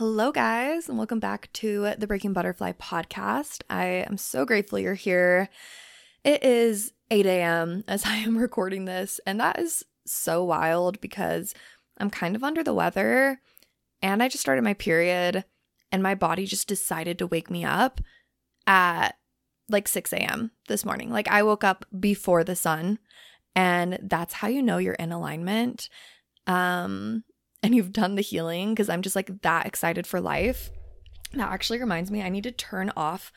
Hello, guys, and welcome back to the Breaking Butterfly podcast. I am so grateful you're here. It is 8 a.m. as I am recording this, and that is so wild because I'm kind of under the weather and I just started my period, and my body just decided to wake me up at like 6 a.m. this morning. Like, I woke up before the sun, and that's how you know you're in alignment. Um, and you've done the healing because I'm just like that excited for life. That actually reminds me, I need to turn off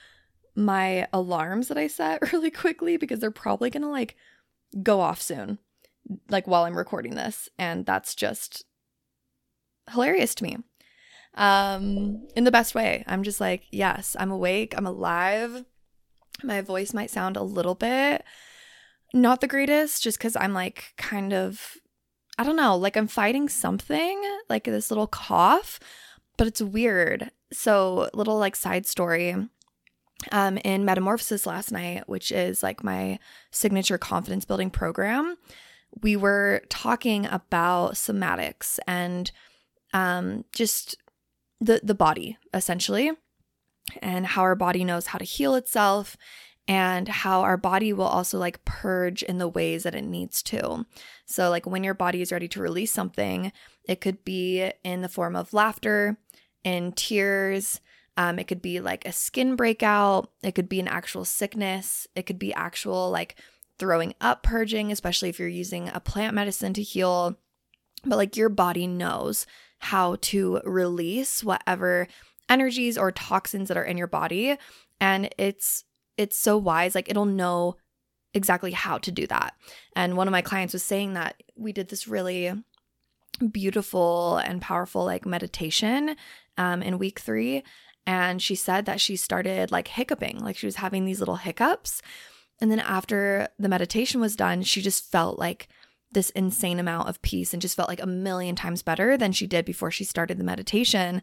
my alarms that I set really quickly because they're probably gonna like go off soon, like while I'm recording this. And that's just hilarious to me. Um, in the best way. I'm just like, yes, I'm awake, I'm alive. My voice might sound a little bit not the greatest just because I'm like kind of I don't know, like I'm fighting something, like this little cough, but it's weird. So, little like side story. Um, in Metamorphosis last night, which is like my signature confidence building program, we were talking about somatics and um, just the the body essentially, and how our body knows how to heal itself, and how our body will also like purge in the ways that it needs to. So, like when your body is ready to release something, it could be in the form of laughter, in tears. Um, it could be like a skin breakout. It could be an actual sickness. It could be actual like throwing up purging, especially if you're using a plant medicine to heal. But like your body knows how to release whatever energies or toxins that are in your body. And it's it's so wise. Like it'll know exactly how to do that. And one of my clients was saying that we did this really beautiful and powerful like meditation um, in week three. And she said that she started like hiccuping, like she was having these little hiccups. And then after the meditation was done, she just felt like this insane amount of peace and just felt like a million times better than she did before she started the meditation.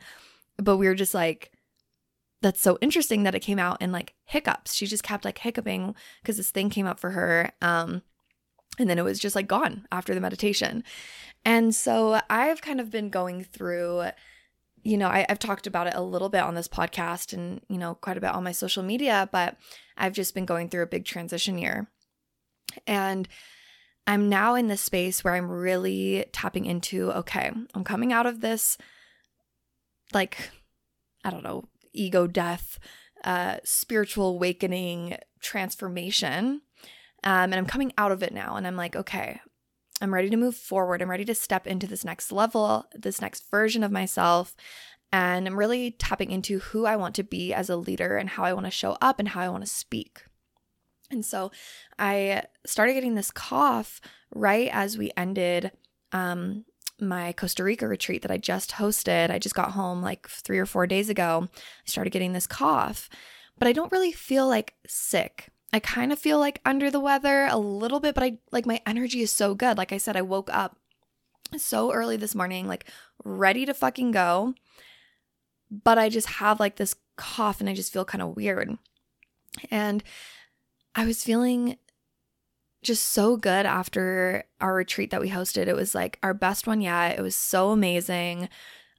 But we were just like, that's so interesting that it came out in like hiccups. She just kept like hiccuping because this thing came up for her. Um, and then it was just like gone after the meditation. And so I've kind of been going through, you know, I, have talked about it a little bit on this podcast and, you know, quite a bit on my social media, but I've just been going through a big transition year. And I'm now in this space where I'm really tapping into okay, I'm coming out of this, like, I don't know, ego death, uh, spiritual awakening, transformation. Um, and I'm coming out of it now. And I'm like, okay, I'm ready to move forward. I'm ready to step into this next level, this next version of myself. And I'm really tapping into who I want to be as a leader and how I want to show up and how I want to speak. And so I started getting this cough right as we ended um, my Costa Rica retreat that I just hosted. I just got home like three or four days ago. I started getting this cough, but I don't really feel like sick. I kind of feel like under the weather a little bit, but I like my energy is so good. Like I said, I woke up so early this morning, like ready to fucking go. But I just have like this cough and I just feel kind of weird. And I was feeling just so good after our retreat that we hosted. It was like our best one yet. It was so amazing.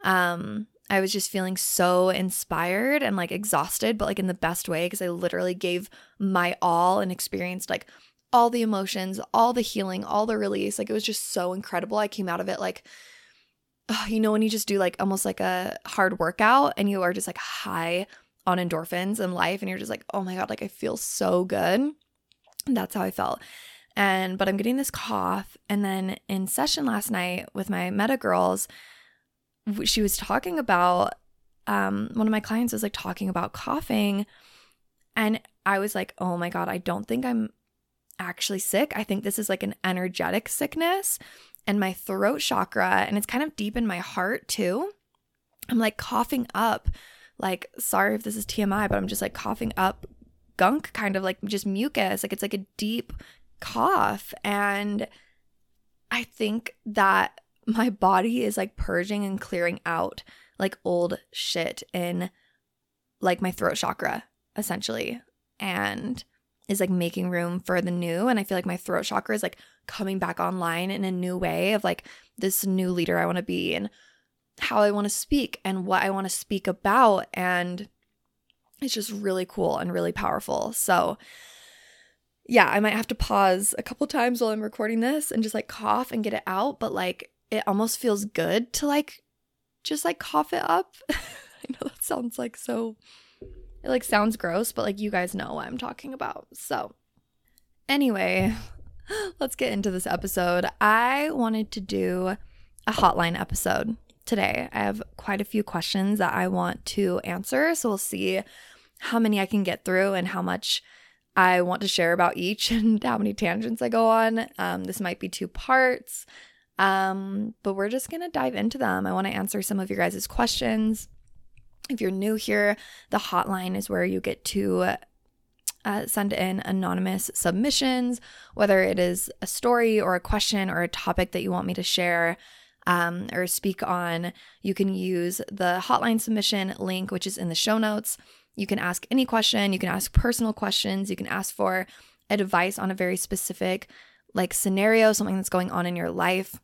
Um, I was just feeling so inspired and like exhausted, but like in the best way because I literally gave my all and experienced like all the emotions, all the healing, all the release. Like it was just so incredible. I came out of it like, oh, you know, when you just do like almost like a hard workout and you are just like high on endorphins in life and you're just like, oh my God, like I feel so good. That's how I felt and but I'm getting this cough. And then in session last night with my meta girls, she was talking about um, one of my clients was like talking about coughing, and I was like, oh my god, I don't think I'm actually sick. I think this is like an energetic sickness and my throat chakra, and it's kind of deep in my heart too. I'm like coughing up, like, sorry if this is TMI, but I'm just like coughing up gunk, kind of like just mucus. Like it's like a deep cough. And I think that my body is like purging and clearing out like old shit in like my throat chakra, essentially. And is like making room for the new. And I feel like my throat chakra is like coming back online in a new way of like this new leader I want to be. And how I want to speak and what I want to speak about. And it's just really cool and really powerful. So, yeah, I might have to pause a couple times while I'm recording this and just like cough and get it out, but like it almost feels good to like just like cough it up. I know that sounds like so it like sounds gross, but like you guys know what I'm talking about. So, anyway, let's get into this episode. I wanted to do a hotline episode today. I have quite a few questions that I want to answer, so we'll see how many I can get through and how much I want to share about each and how many tangents I go on. Um, this might be two parts, um, but we're just going to dive into them. I want to answer some of your guys' questions. If you're new here, the hotline is where you get to uh, send in anonymous submissions, whether it is a story or a question or a topic that you want me to share um, or speak on. You can use the hotline submission link, which is in the show notes. You can ask any question, you can ask personal questions, you can ask for advice on a very specific like scenario, something that's going on in your life.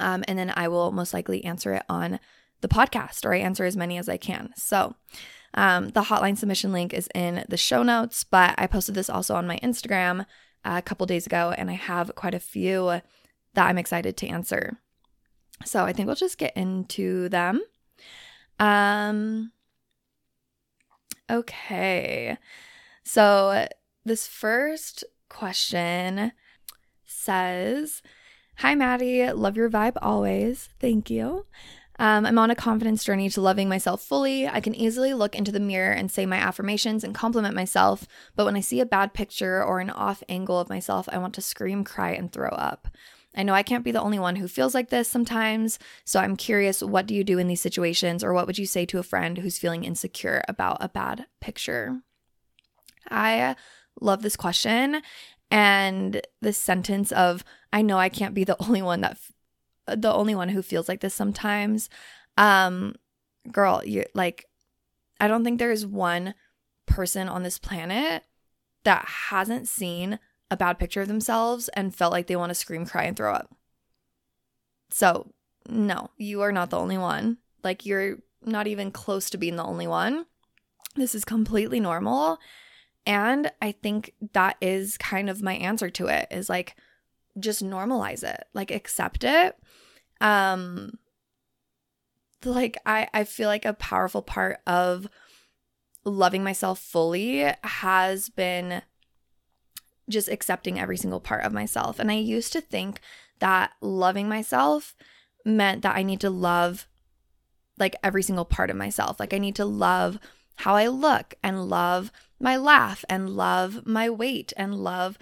Um, and then I will most likely answer it on the podcast or I answer as many as I can. So um, the hotline submission link is in the show notes, but I posted this also on my Instagram a couple days ago and I have quite a few that I'm excited to answer. So I think we'll just get into them. Um, Okay. So this first question says, Hi, Madi. Love your vibe always. Thank you. Um, I'm on a confidence journey to loving myself fully. I can easily look into the mirror and say my affirmations and compliment myself, but when I see a bad picture or an off angle of myself, I want to scream, cry, and throw up. I know I can't be the only one who feels like this sometimes, so I'm curious what do you do in these situations, or what would you say to a friend who's feeling insecure about a bad picture? I love this question and this sentence of I know I can't be the only one that f- the only one who feels like this sometimes. Um girl, you like I don't think there is one person on this planet that hasn't seen a bad picture of themselves and felt like they want to scream, cry, and throw up. So, no, you are not the only one. Like, you're not even close to being the only one. This is completely normal. And I think that is kind of my answer to it is like, just normalize it, like, accept it. Um, like, I, I feel like a powerful part of loving myself fully has been just accepting every single part of myself. And I used to think that loving myself meant that I need to love like every single part of myself. Like I need to love how I look and love my laugh and love my weight and love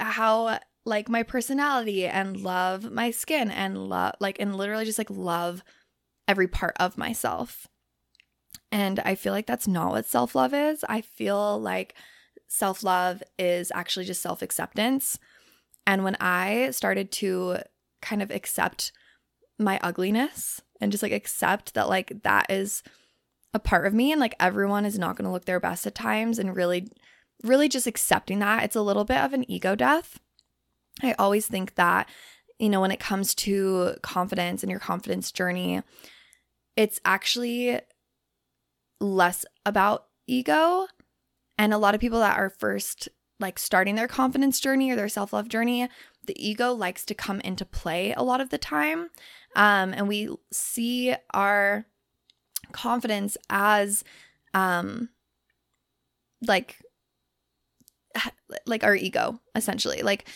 how like my personality and love my skin and love like and literally just like love every part of myself. And I feel like that's not what self-love is. I feel like self love is actually just self acceptance. And when I started to kind of accept my ugliness and just like accept that, like, that is a part of me and like everyone is not going to look their best at times and really, really just accepting that, it's a little bit of an ego death. I always think that, you know, when it comes to confidence and your confidence journey, it's actually less about ego and a lot of people that are first like starting their confidence journey or their self love journey, the ego likes to come into play a lot of the time. Um, and we see our confidence as um, like like our ego essentially like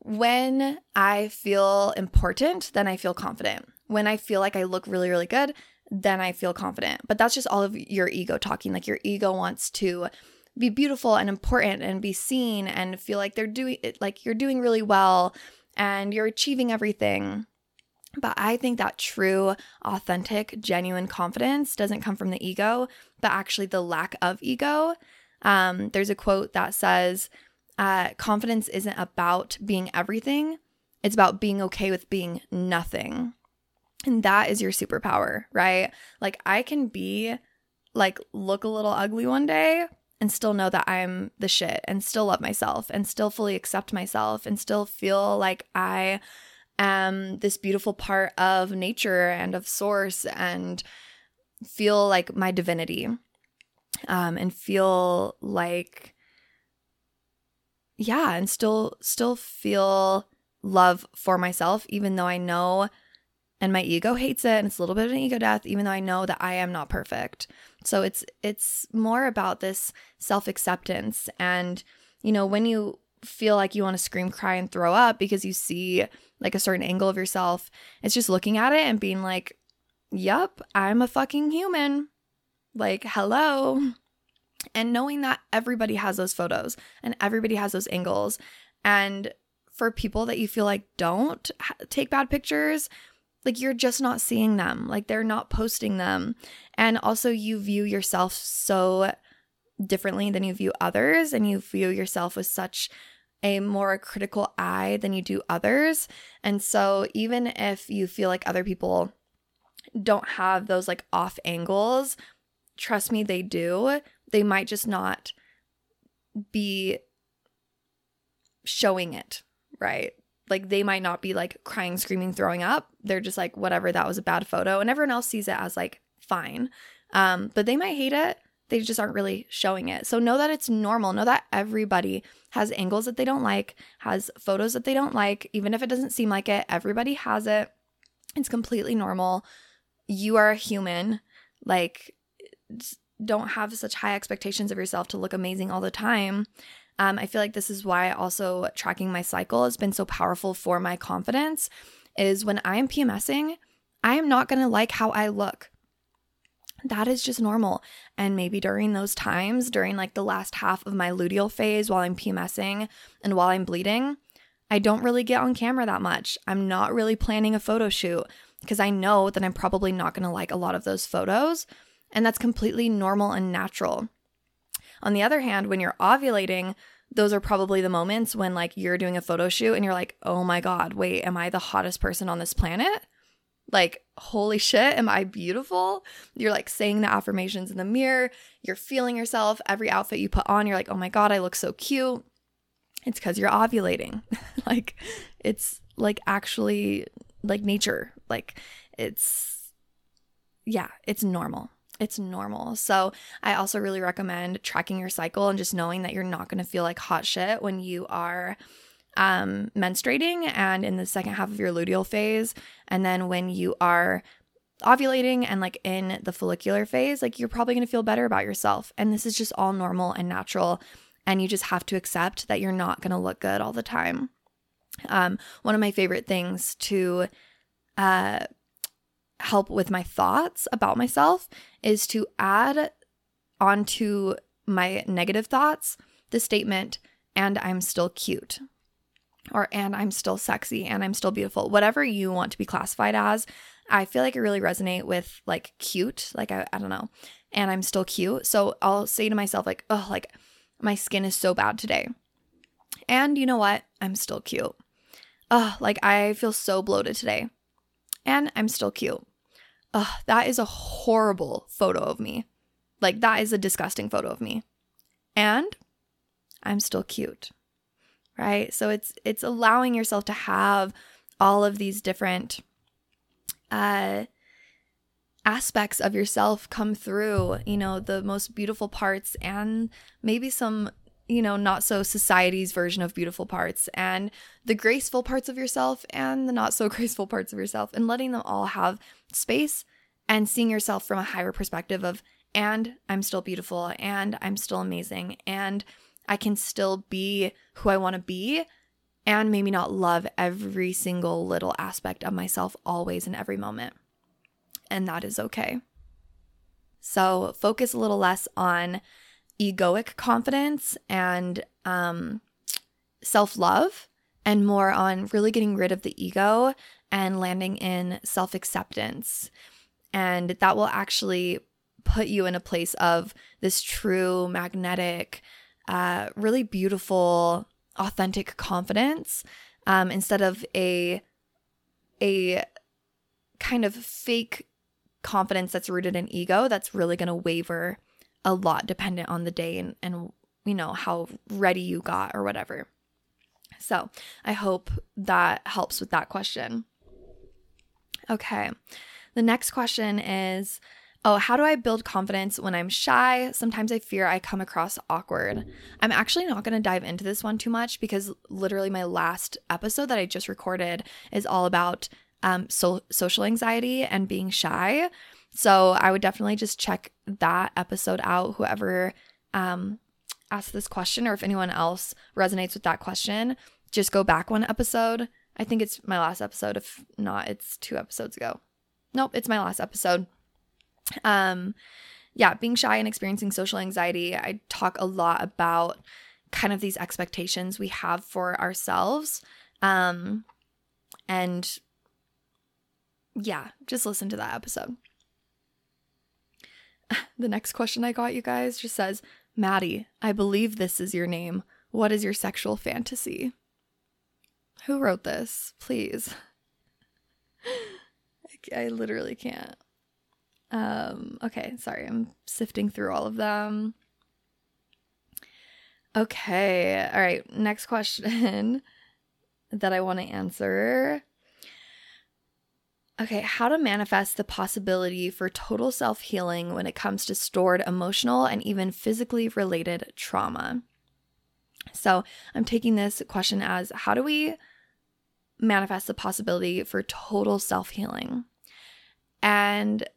when i feel important then i feel confident when i feel like i look really really good then I feel confident. But that's just all of your ego talking. Like your ego wants to be beautiful and important and be seen and feel like they're doing it, like you're doing really well and you're achieving everything. But I think that true, authentic, genuine confidence doesn't come from the ego, but actually the lack of ego. Um, there's a quote that says, uh, confidence isn't about being everything, it's about being okay with being nothing. And that is your superpower, right? Like I can be like look a little ugly one day and still know that I'm the shit and still love myself and still fully accept myself and still feel like I am this beautiful part of nature and of source and feel like my divinity um, and feel like yeah and still still feel love for myself even though i know and my ego hates it and it's a little bit of an ego death even though i know that i am not perfect. So it's it's more about this self-acceptance and you know when you feel like you want to scream cry and throw up because you see like a certain angle of yourself it's just looking at it and being like yep i'm a fucking human. Like hello. And knowing that everybody has those photos and everybody has those angles. And for people that you feel like don't take bad pictures like you're just not seeing them. Like they're not posting them. And also you view yourself so differently than you view others and you view yourself with such a more critical eye than you do others. And so even if you feel like other people don't have those like off angles trust me they do. They might just not be showing it right? Like they might not be like crying, screaming, throwing up. They're just like, whatever, that was a bad photo. And everyone else sees it as like fine. Um, but they might hate it. They just aren't really showing it. So know that it's normal. Know that everybody has angles that they don't like, has photos that they don't like, even if it doesn't seem like it. Everybody has it. It's completely normal. You are a human. Like, don't have such high expectations of yourself to look amazing all the time. Um, I feel like this is why also tracking my cycle has been so powerful for my confidence. Is when I am PMSing, I am not going to like how I look. That is just normal. And maybe during those times, during like the last half of my luteal phase while I'm PMSing and while I'm bleeding, I don't really get on camera that much. I'm not really planning a photo shoot because I know that I'm probably not going to like a lot of those photos. And that's completely normal and natural. On the other hand, when you're ovulating, those are probably the moments when like you're doing a photo shoot and you're like, "Oh my god, wait, am I the hottest person on this planet?" Like, holy shit, am I beautiful? You're like saying the affirmations in the mirror, you're feeling yourself. Every outfit you put on, you're like, "Oh my god, I look so cute." It's cuz you're ovulating. like it's like actually like nature. Like it's yeah, it's normal it's normal. So, I also really recommend tracking your cycle and just knowing that you're not going to feel like hot shit when you are um, menstruating and in the second half of your luteal phase. And then when you are ovulating and like in the follicular phase, like you're probably going to feel better about yourself. And this is just all normal and natural. And you just have to accept that you're not going to look good all the time. Um, one of my favorite things to uh, help with my thoughts about myself is to add onto my negative thoughts the statement, and I'm still cute, or and I'm still sexy, and I'm still beautiful, whatever you want to be classified as. I feel like I really resonate with like cute, like I, I don't know, and I'm still cute. So I'll say to myself, like, oh, like my skin is so bad today. And you know what? I'm still cute. Oh, like I feel so bloated today. And I'm still cute. Ugh, that is a horrible photo of me. Like, that is a disgusting photo of me. And I'm still cute. Right? So it's it's allowing yourself to have all of these different uh aspects of yourself come through, you know, the most beautiful parts and maybe some you know, not so society's version of beautiful parts and the graceful parts of yourself and the not so graceful parts of yourself and letting them all have space and seeing yourself from a higher perspective of, and I'm still beautiful and I'm still amazing and I can still be who I want to be and maybe not love every single little aspect of myself always in every moment. And that is okay. So focus a little less on egoic confidence and um, self love and more on really getting rid of the ego and landing in self acceptance. And that will actually put you in a place of this true, magnetic, uh, really beautiful, authentic confidence um, instead of a a kind of fake confidence that's rooted in ego that's really going to waver a lot dependent on the day and, and you know how ready you got or whatever So I hope that helps with that question. Okay. The next question is Oh, how do I build confidence when I'm shy? Sometimes I fear I come across awkward. I'm actually not going to dive into this one too much because literally my last episode that I just recorded is all about um, so- social anxiety and being shy. So I would definitely just check that episode out. Whoever um, asked this question, or if anyone else resonates with that question, just go back one episode. I think it's my last episode. If not, it's two episodes ago. Nope, it's my last episode. Um, yeah, being shy and experiencing social anxiety, I talk a lot about kind of these expectations we have for ourselves. Um, and yeah, just listen to that episode. The next question I got, you guys, just says, Madi, I believe this is your name. What is your sexual fantasy? Who wrote this? Please. I, I literally can't. Um, okay, sorry, I'm sifting through all of them. Okay, all right, next question that I want to answer. Okay, how to manifest the possibility for total self healing when it comes to stored emotional and even physically related trauma. So, I'm taking this question as how do we manifest the possibility for total self healing? And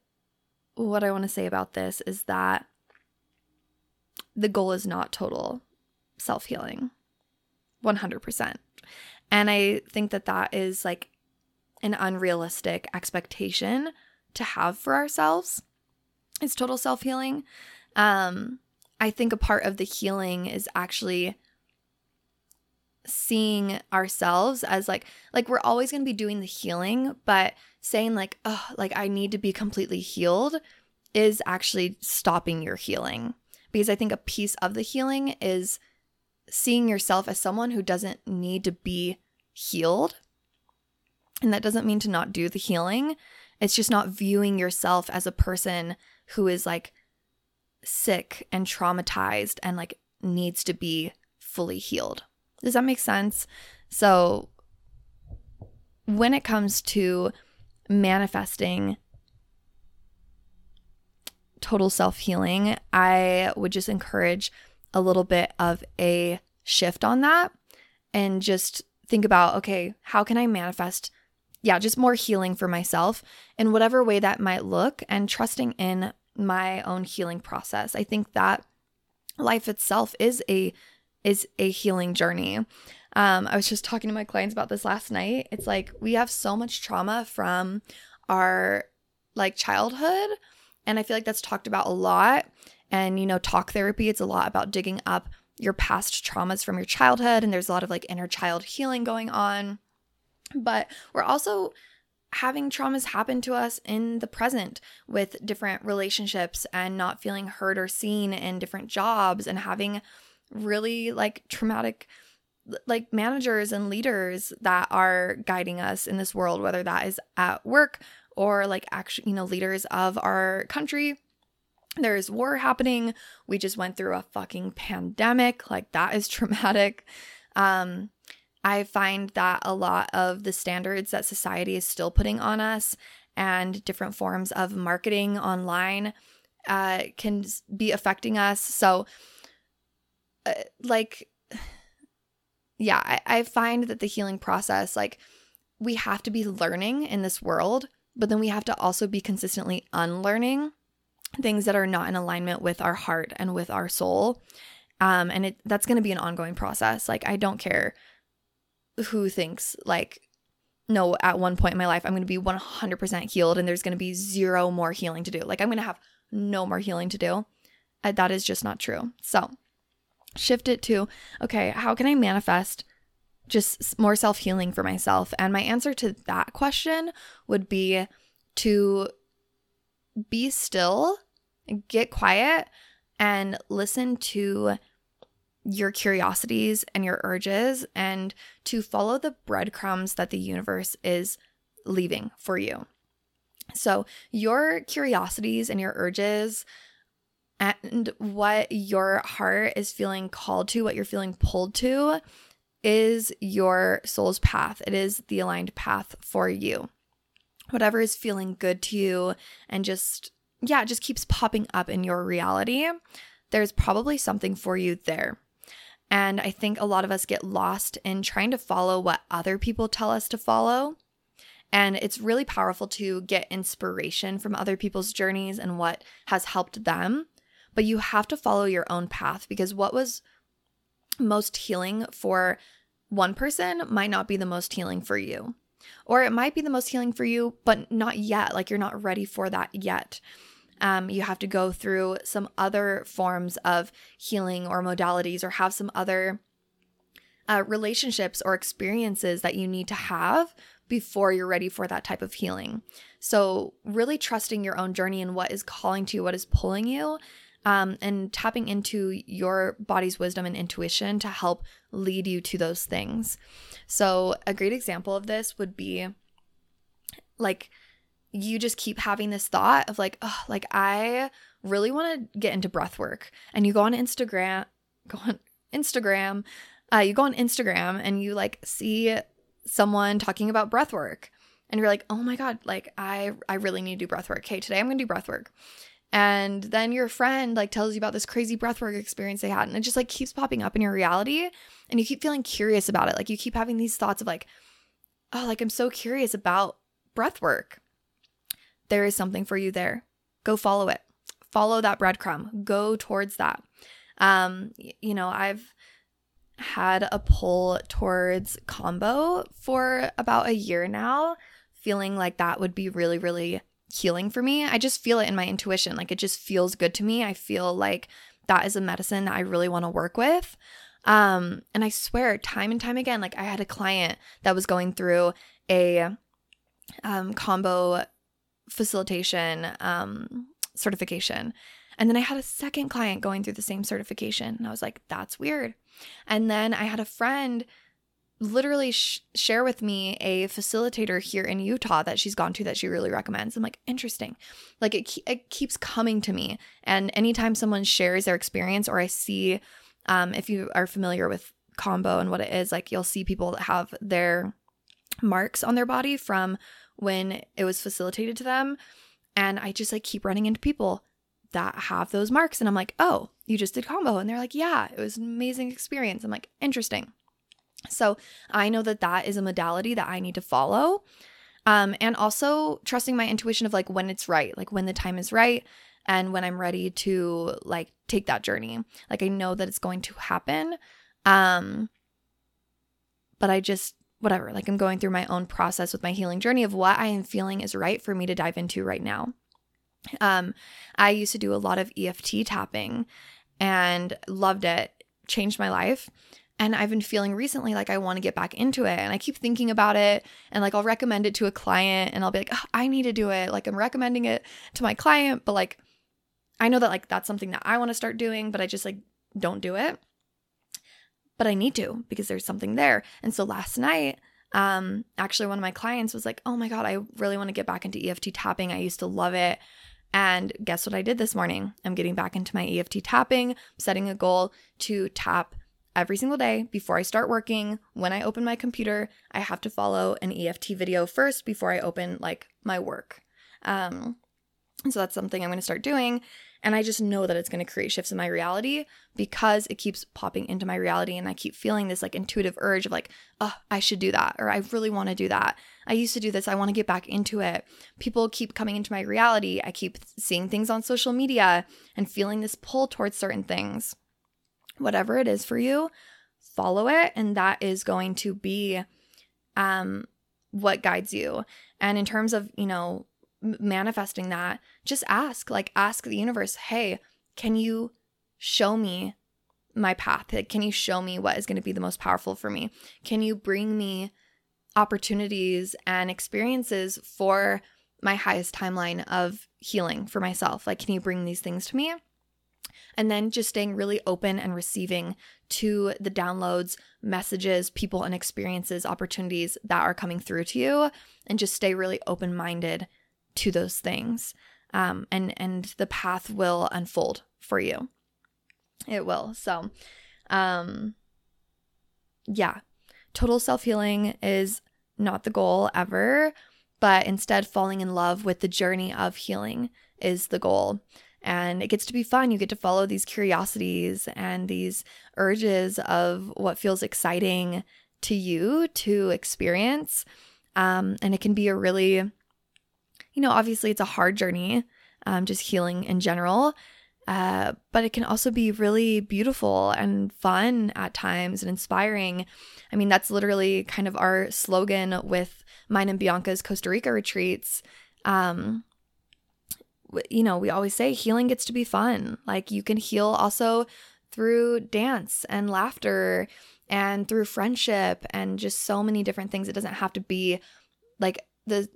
what I want to say about this is that the goal is not total self healing 100%. And I think that that is like an unrealistic expectation to have for ourselves is total self healing. Um, I think a part of the healing is actually seeing ourselves as like like we're always going to be doing the healing but saying like oh like i need to be completely healed is actually stopping your healing because i think a piece of the healing is seeing yourself as someone who doesn't need to be healed and that doesn't mean to not do the healing it's just not viewing yourself as a person who is like sick and traumatized and like needs to be fully healed does that make sense? So, when it comes to manifesting total self healing, I would just encourage a little bit of a shift on that and just think about okay, how can I manifest? Yeah, just more healing for myself in whatever way that might look and trusting in my own healing process. I think that life itself is a is a healing journey. Um, I was just talking to my clients about this last night. It's like we have so much trauma from our like childhood, and I feel like that's talked about a lot. And you know, talk therapy, it's a lot about digging up your past traumas from your childhood, and there's a lot of like inner child healing going on. But we're also having traumas happen to us in the present with different relationships and not feeling heard or seen in different jobs and having really like traumatic like managers and leaders that are guiding us in this world whether that is at work or like actually you know leaders of our country. There's war happening. We just went through a fucking pandemic. Like that is traumatic. Um i find that a lot of the standards that society is still putting on us and different forms of marketing online uh, can be affecting us. So uh, like yeah I, I find that the healing process like we have to be learning in this world but then we have to also be consistently unlearning things that are not in alignment with our heart and with our soul. Um and it that's going to be an ongoing process. Like i don't care who thinks like no at one point in my life i'm going to be 100% healed and there's going to be zero more healing to do. Like i'm going to have no more healing to do. Uh, that is just not true. So shift it to, okay, how can I manifest just more self healing for myself? And my answer to that question would be to be still, get quiet, and listen to your curiosities and your urges and to follow the breadcrumbs that the universe is leaving for you. So, your curiosities and your urges and what your heart is feeling called to, what you're feeling pulled to, is your soul's path. It is the aligned path for you. Whatever is feeling good to you and just, yeah, just keeps popping up in your reality, there's probably something for you there. And I think a lot of us get lost in trying to follow what other people tell us to follow. And it's really powerful to get inspiration from other people's journeys and what has helped them. But you have to follow your own path because what was most healing for one person might not be the most healing for you. Or it might be the most healing for you, but not yet. Like you're not ready for that yet. Um, you have to go through some other forms of healing or modalities or have some other uh, relationships or experiences that you need to have before you're ready for that type of healing. So, really trusting your own journey and what is calling to you, what is pulling you, um, and tapping into your body's wisdom and intuition to help lead you to those things. So, a great example of this would be like you just keep having this thought of like, oh, like I really want to get into breath work. And you go on Instagram, go on Instagram, uh, you go on Instagram and you like see someone talking about breath work. And you're like, oh my God, like I I really need to do breath work. Okay, today I'm gonna do breath work. And then your friend like tells you about this crazy breathwork experience they had. And it just like keeps popping up in your reality. And you keep feeling curious about it. Like you keep having these thoughts of like, oh, like I'm so curious about breathwork there is something for you there. Go follow it. Follow that breadcrumb. Go towards that. Um, you know, I've had a pull towards Kambo for about a year now, feeling like that would be really, really healing for me. I just feel it in my intuition. Like it just feels good to me. I feel like that is a medicine that I really want to work with. Um, and I swear, time and time again, like I had a client that was going through a um, Kambo facilitation um, certification. And then I had a second client going through the same certification. And I was like, that's weird. And then I had a friend literally sh- share with me a facilitator here in Utah that she's gone to that she really recommends. I'm like, interesting. Like it, ke- it keeps coming to me. And anytime someone shares their experience or I see, um, if you are familiar with Kambo and what it is, like you'll see people that have their marks on their body from when it was facilitated to them. And I just like keep running into people that have those marks. And I'm like, oh, you just did Kambo. And they're like, yeah, it was an amazing experience. I'm like, interesting. So I know that that is a modality that I need to follow. Um, and also trusting my intuition of like when it's right, like when the time is right and when I'm ready to like take that journey. Like I know that it's going to happen. Um, but I just whatever, like I'm going through my own process with my healing journey of what I am feeling is right for me to dive into right now. Um, I used to do a lot of EFT tapping and loved it, changed my life. And I've been feeling recently like I want to get back into it. And I keep thinking about it and like I'll recommend it to a client and I'll be like, oh, I need to do it. Like I'm recommending it to my client, but like I know that like that's something that I want to start doing, but I just like don't do it but I need to because there's something there. And so last night, um, actually, one of my clients was like, Oh my God, I really want to get back into EFT tapping. I used to love it. And guess what I did this morning? I'm getting back into my EFT tapping, setting a goal to tap every single day before I start working. When I open my computer, I have to follow an EFT video first before I open like my work. Um, so that's something I'm going to start doing. And I just know that it's going to create shifts in my reality because it keeps popping into my reality. And I keep feeling this like intuitive urge of like, oh, I should do that. Or I really want to do that. I used to do this. I want to get back into it. People keep coming into my reality. I keep seeing things on social media and feeling this pull towards certain things. Whatever it is for you, follow it. And that is going to be um, what guides you. And in terms of, you know, manifesting that, just ask, like, ask the universe, hey, can you show me my path? Can you show me what is going to be the most powerful for me? Can you bring me opportunities and experiences for my highest timeline of healing for myself? Like, can you bring these things to me? And then just staying really open and receiving to the downloads, messages, people, and experiences, opportunities that are coming through to you, and just stay really open minded to those things. Um, and and the path will unfold for you. It will. So, um, yeah, total self healing is not the goal ever, but instead falling in love with the journey of healing is the goal. And it gets to be fun. You get to follow these curiosities and these urges of what feels exciting to you to experience. Um, and it can be a really, you know, obviously it's a hard journey, um, just healing in general. Uh, but it can also be really beautiful and fun at times and inspiring. I mean, that's literally kind of our slogan with mine and Bianca's Costa Rica retreats. Um, you know, we always say healing gets to be fun. Like you can heal also through dance and laughter and through friendship and just so many different things. It doesn't have to be like the,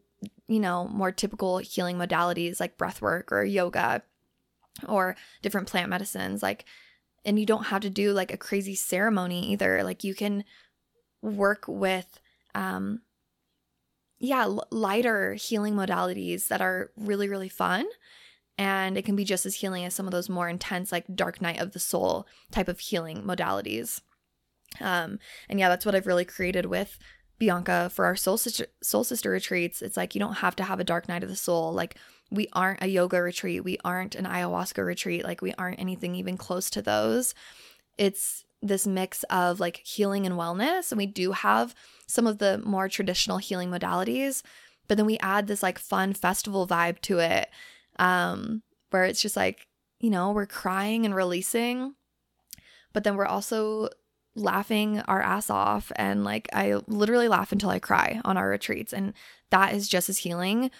you know, more typical healing modalities like breath work or yoga or different plant medicines. Like, and you don't have to do like a crazy ceremony either. Like, you can work with, um, yeah, l- lighter healing modalities that are really, really fun. And it can be just as healing as some of those more intense, like dark night of the soul type of healing modalities. Um, and yeah, that's what I've really created with Bianca for our soul sister soul sister retreats. It's like you don't have to have a dark night of the soul. Like we aren't a yoga retreat, we aren't an ayahuasca retreat, like we aren't anything even close to those. It's this mix of like healing and wellness and we do have some of the more traditional healing modalities, but then we add this like fun festival vibe to it. Um where it's just like, you know, we're crying and releasing, but then we're also laughing our ass off and like I literally laugh until I cry on our retreats and that is just as healing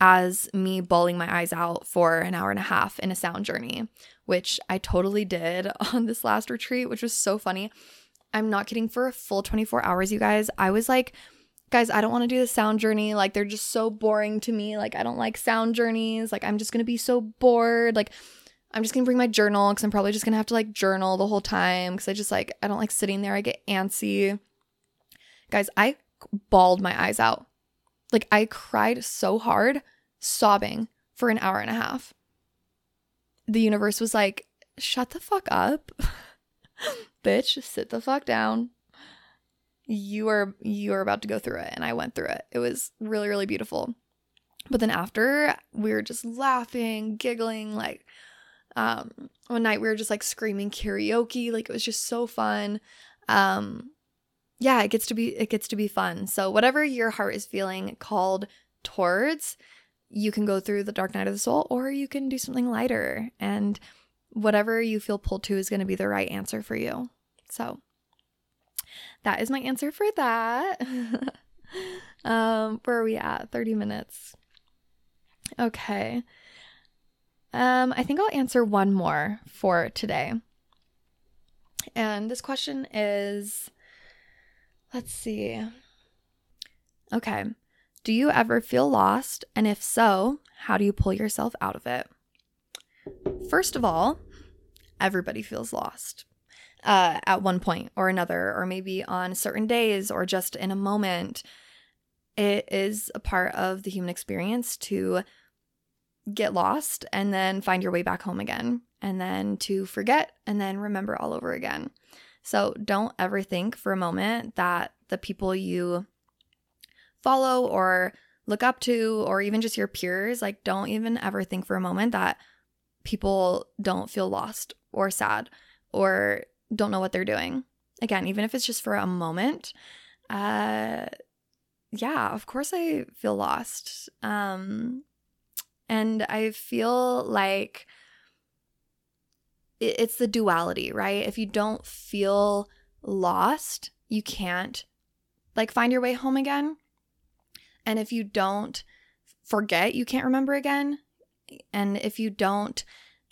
as me bawling my eyes out for an hour and a half in a sound journey, which I totally did on this last retreat, which was so funny. I'm not kidding for a full 24 hours, you guys. I was like, guys, I don't want to do the sound journey. Like, they're just so boring to me. Like, I don't like sound journeys. Like, I'm just going to be so bored. Like, I'm just gonna bring my journal because I'm probably just gonna have to like journal the whole time because I just like, I don't like sitting there. I get antsy. Guys, I bawled my eyes out. Like, I cried so hard, sobbing for an hour and a half. The universe was like, shut the fuck up. Bitch, sit the fuck down. You are you are about to go through it. And I went through it. It was really, really beautiful. But then after, we were just laughing, giggling, like um, one night we were just like screaming karaoke, like it was just so fun. Um, yeah, it gets to be it gets to be fun. So whatever your heart is feeling called towards, you can go through the dark night of the soul or you can do something lighter and whatever you feel pulled to is going to be the right answer for you. So that is my answer for that. um, where are we at? 30 minutes. Okay. Um, I think I'll answer one more for today. And this question is let's see. Okay. Do you ever feel lost? And if so, how do you pull yourself out of it? First of all, everybody feels lost uh, at one point or another, or maybe on certain days or just in a moment. It is a part of the human experience to get lost and then find your way back home again, and then to forget and then remember all over again. So don't ever think for a moment that the people you follow or look up to, or even just your peers, like don't even ever think for a moment that people don't feel lost or sad or don't know what they're doing. Again, even if it's just for a moment, uh, yeah, of course I feel lost. Um, and I feel like it's the duality, right? If you don't feel lost, you can't like find your way home again. And if you don't forget, you can't remember again. And if you don't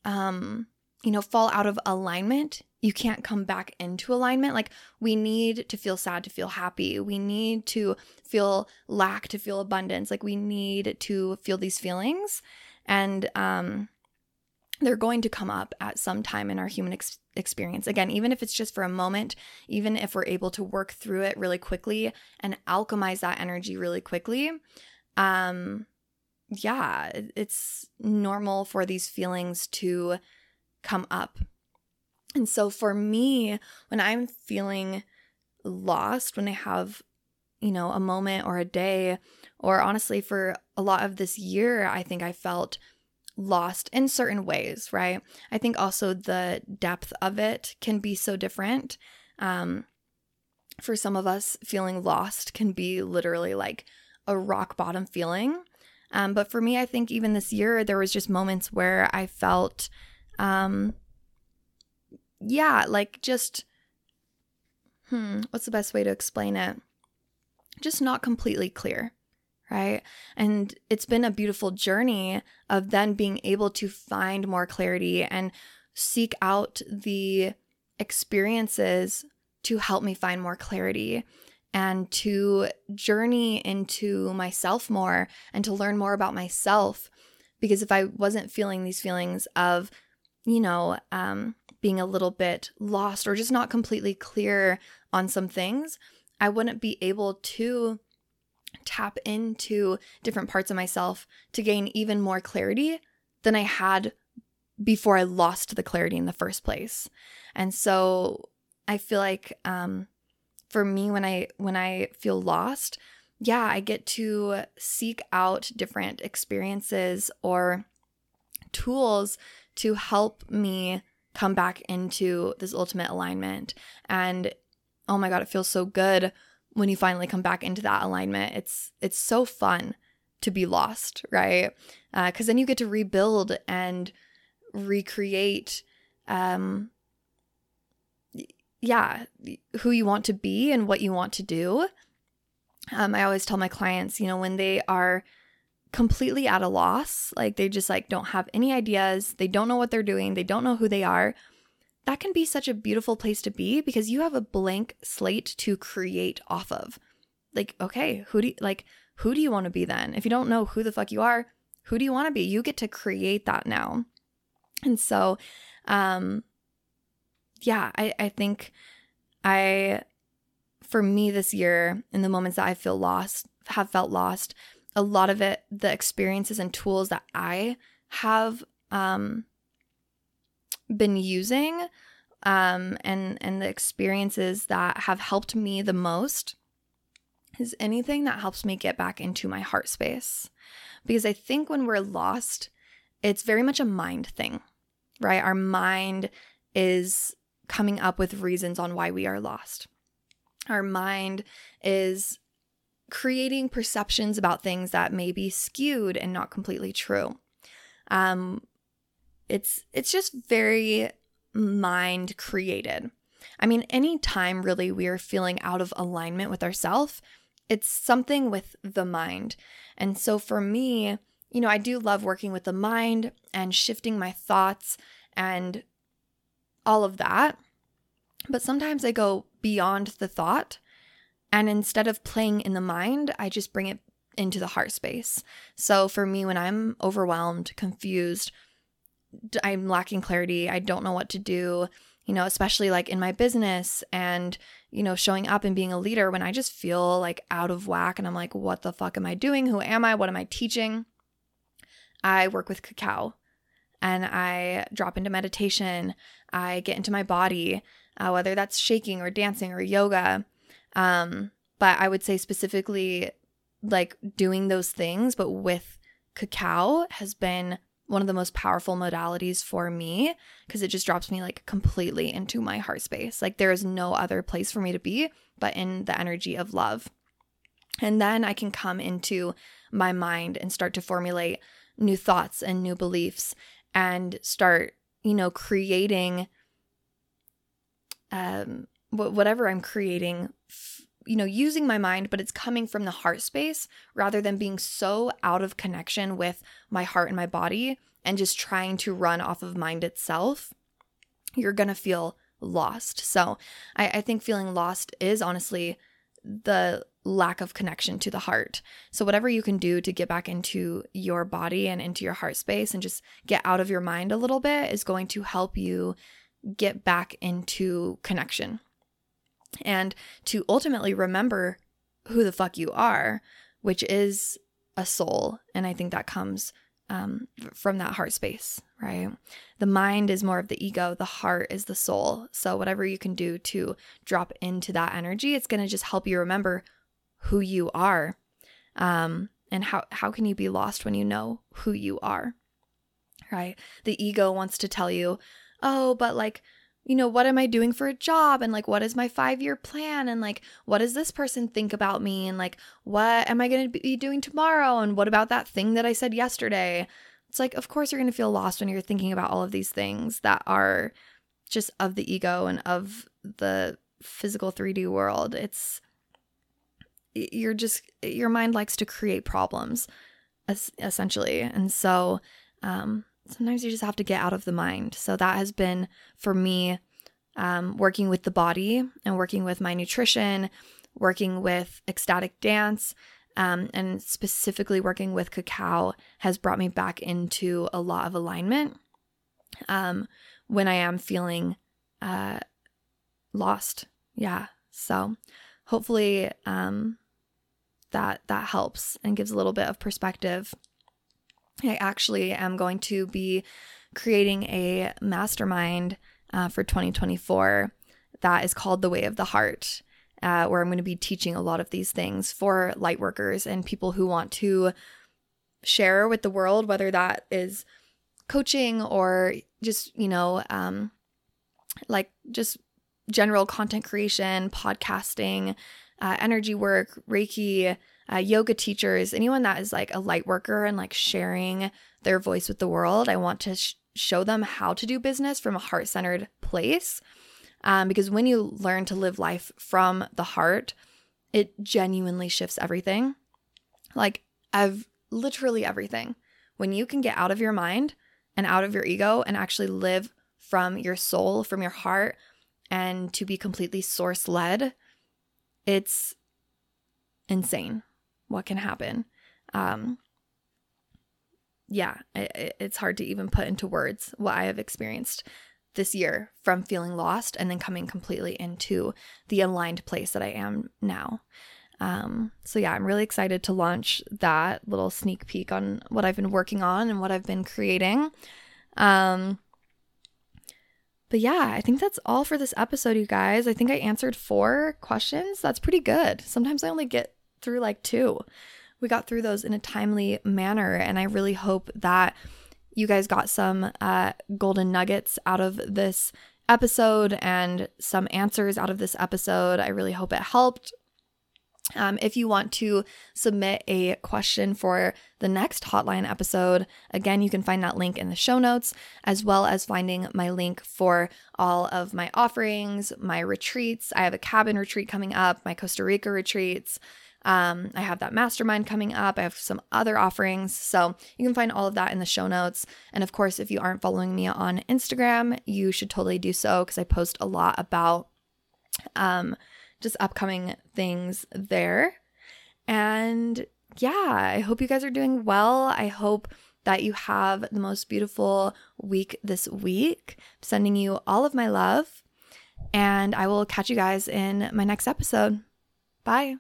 um you know, fall out of alignment, you can't come back into alignment. Like, we need to feel sad to feel happy. We need to feel lack to feel abundance. Like, we need to feel these feelings. And, um, they're going to come up at some time in our human ex- experience. Again, even if it's just for a moment, even if we're able to work through it really quickly and alchemize that energy really quickly, um, yeah, it's normal for these feelings to come up. And so for me, when I'm feeling lost, when I have, you know, a moment or a day, or honestly, for a lot of this year, I think I felt lost in certain ways, right? I think also the depth of it can be so different. Um, for some of us, feeling lost can be literally like a rock bottom feeling. Um, but for me, I think even this year, there was just moments where I felt, um, yeah, like just, hmm, what's the best way to explain it? Just not completely clear right? And it's been a beautiful journey of then being able to find more clarity and seek out the experiences to help me find more clarity and to journey into myself more and to learn more about myself. Because if I wasn't feeling these feelings of, you know, um, being a little bit lost or just not completely clear on some things, I wouldn't be able to tap into different parts of myself to gain even more clarity than I had before I lost the clarity in the first place. And so I feel like um, for me when I when I feel lost, yeah, I get to seek out different experiences or tools to help me come back into this ultimate alignment. And oh my god, it feels so good when you finally come back into that alignment. It's it's so fun to be lost right? Because uh, then you get to rebuild and recreate um yeah who you want to be and what you want to do. Um i always tell my clients you know when they are completely at a loss like they just like don't have any ideas they don't know what they're doing they don't know who they are that can be such a beautiful place to be because you have a blank slate to create off of. Like, okay, who do you, like who do you want to be then? If you don't know who the fuck you are, who do you want to be? You get to create that now. And so um yeah, I I think I for me this year in the moments that I feel lost, have felt lost, a lot of it the experiences and tools that I have um been using um, and and the experiences that have helped me the most is anything that helps me get back into my heart space. Because i think when we're lost it's very much a mind thing right? Our mind is coming up with reasons on why we are lost. Our mind is creating perceptions about things that may be skewed and not completely true um, it's it's just very mind created. I mean, anytime really we are feeling out of alignment with ourselves, it's something with the mind. And so for me, you know, I do love working with the mind and shifting my thoughts and all of that. But sometimes I go beyond the thought. And instead of playing in the mind, I just bring it into the heart space. So for me, when I'm overwhelmed, confused, I'm lacking clarity. I don't know what to do, you know, especially like in my business and, you know, showing up and being a leader when I just feel like out of whack and I'm like, what the fuck am I doing? Who am I? What am I teaching? I work with cacao and I drop into meditation. I get into my body, uh, whether that's shaking or dancing or yoga. Um, but I would say specifically like doing those things, but with cacao has been one of the most powerful modalities for me because it just drops me like completely into my heart space. Like there is no other place for me to be but in the energy of love. And then I can come into my mind and start to formulate new thoughts and new beliefs and start, you know, creating um whatever I'm creating you know, using my mind, but it's coming from the heart space rather than being so out of connection with my heart and my body and just trying to run off of mind itself, you're going to feel lost. So I, I think feeling lost is honestly the lack of connection to the heart. So, whatever you can do to get back into your body and into your heart space and just get out of your mind a little bit is going to help you get back into connection and to ultimately remember who the fuck you are, which is a soul. And I think that comes um, from that heart space, right? The mind is more of the ego, the heart is the soul. So, whatever you can do to drop into that energy, it's going to just help you remember who you are. Um, and how, how can you be lost when you know who you are, right? The ego wants to tell you, oh, but like, you know, what am I doing for a job? And like, what is my five year plan? And like, what does this person think about me? And like, what am I going to be doing tomorrow? And what about that thing that I said yesterday? It's like, of course, you're going to feel lost when you're thinking about all of these things that are just of the ego and of the physical 3D world. It's, you're just, your mind likes to create problems essentially. And so, um, sometimes you just have to get out of the mind. So that has been for me um, working with the body and working with my nutrition, working with ecstatic dance, um, and specifically working with cacao has brought me back into a lot of alignment um, when I am feeling uh, lost. Yeah. So hopefully um, that that helps and gives a little bit of perspective I actually am going to be creating a mastermind uh, for 2024 that is called The Way of the Heart, uh, where I'm going to be teaching a lot of these things for light workers and people who want to share with the world, whether that is coaching or just, you know, um, like just general content creation, podcasting, uh, energy work, Reiki uh, yoga teachers, anyone that is like a light worker and like sharing their voice with the world. I want to sh- show them how to do business from a heart centered place. Um, because when you learn to live life from the heart, it genuinely shifts everything. Like, I've literally everything. When you can get out of your mind and out of your ego and actually live from your soul, from your heart, and to be completely source led, it's insane what can happen. Um, yeah, it, it's hard to even put into words what I have experienced this year from feeling lost and then coming completely into the aligned place that I am now. Um, so yeah, I'm really excited to launch that little sneak peek on what I've been working on and what I've been creating. Um, but yeah, I think that's all for this episode, you guys. I think I answered four questions. That's pretty good. Sometimes I only get through like two. We got through those in a timely manner. And I really hope that you guys got some uh, golden nuggets out of this episode and some answers out of this episode. I really hope it helped. Um, if you want to submit a question for the next hotline episode, again, you can find that link in the show notes, as well as finding my link for all of my offerings, my retreats. I have a cabin retreat coming up, my Costa Rica retreats. Um, I have that mastermind coming up. I have some other offerings. So you can find all of that in the show notes. And of course, if you aren't following me on Instagram, you should totally do so because I post a lot about um, just upcoming things there. And yeah, I hope you guys are doing well. I hope that you have the most beautiful week this week. I'm sending you all of my love. And I will catch you guys in my next episode. Bye.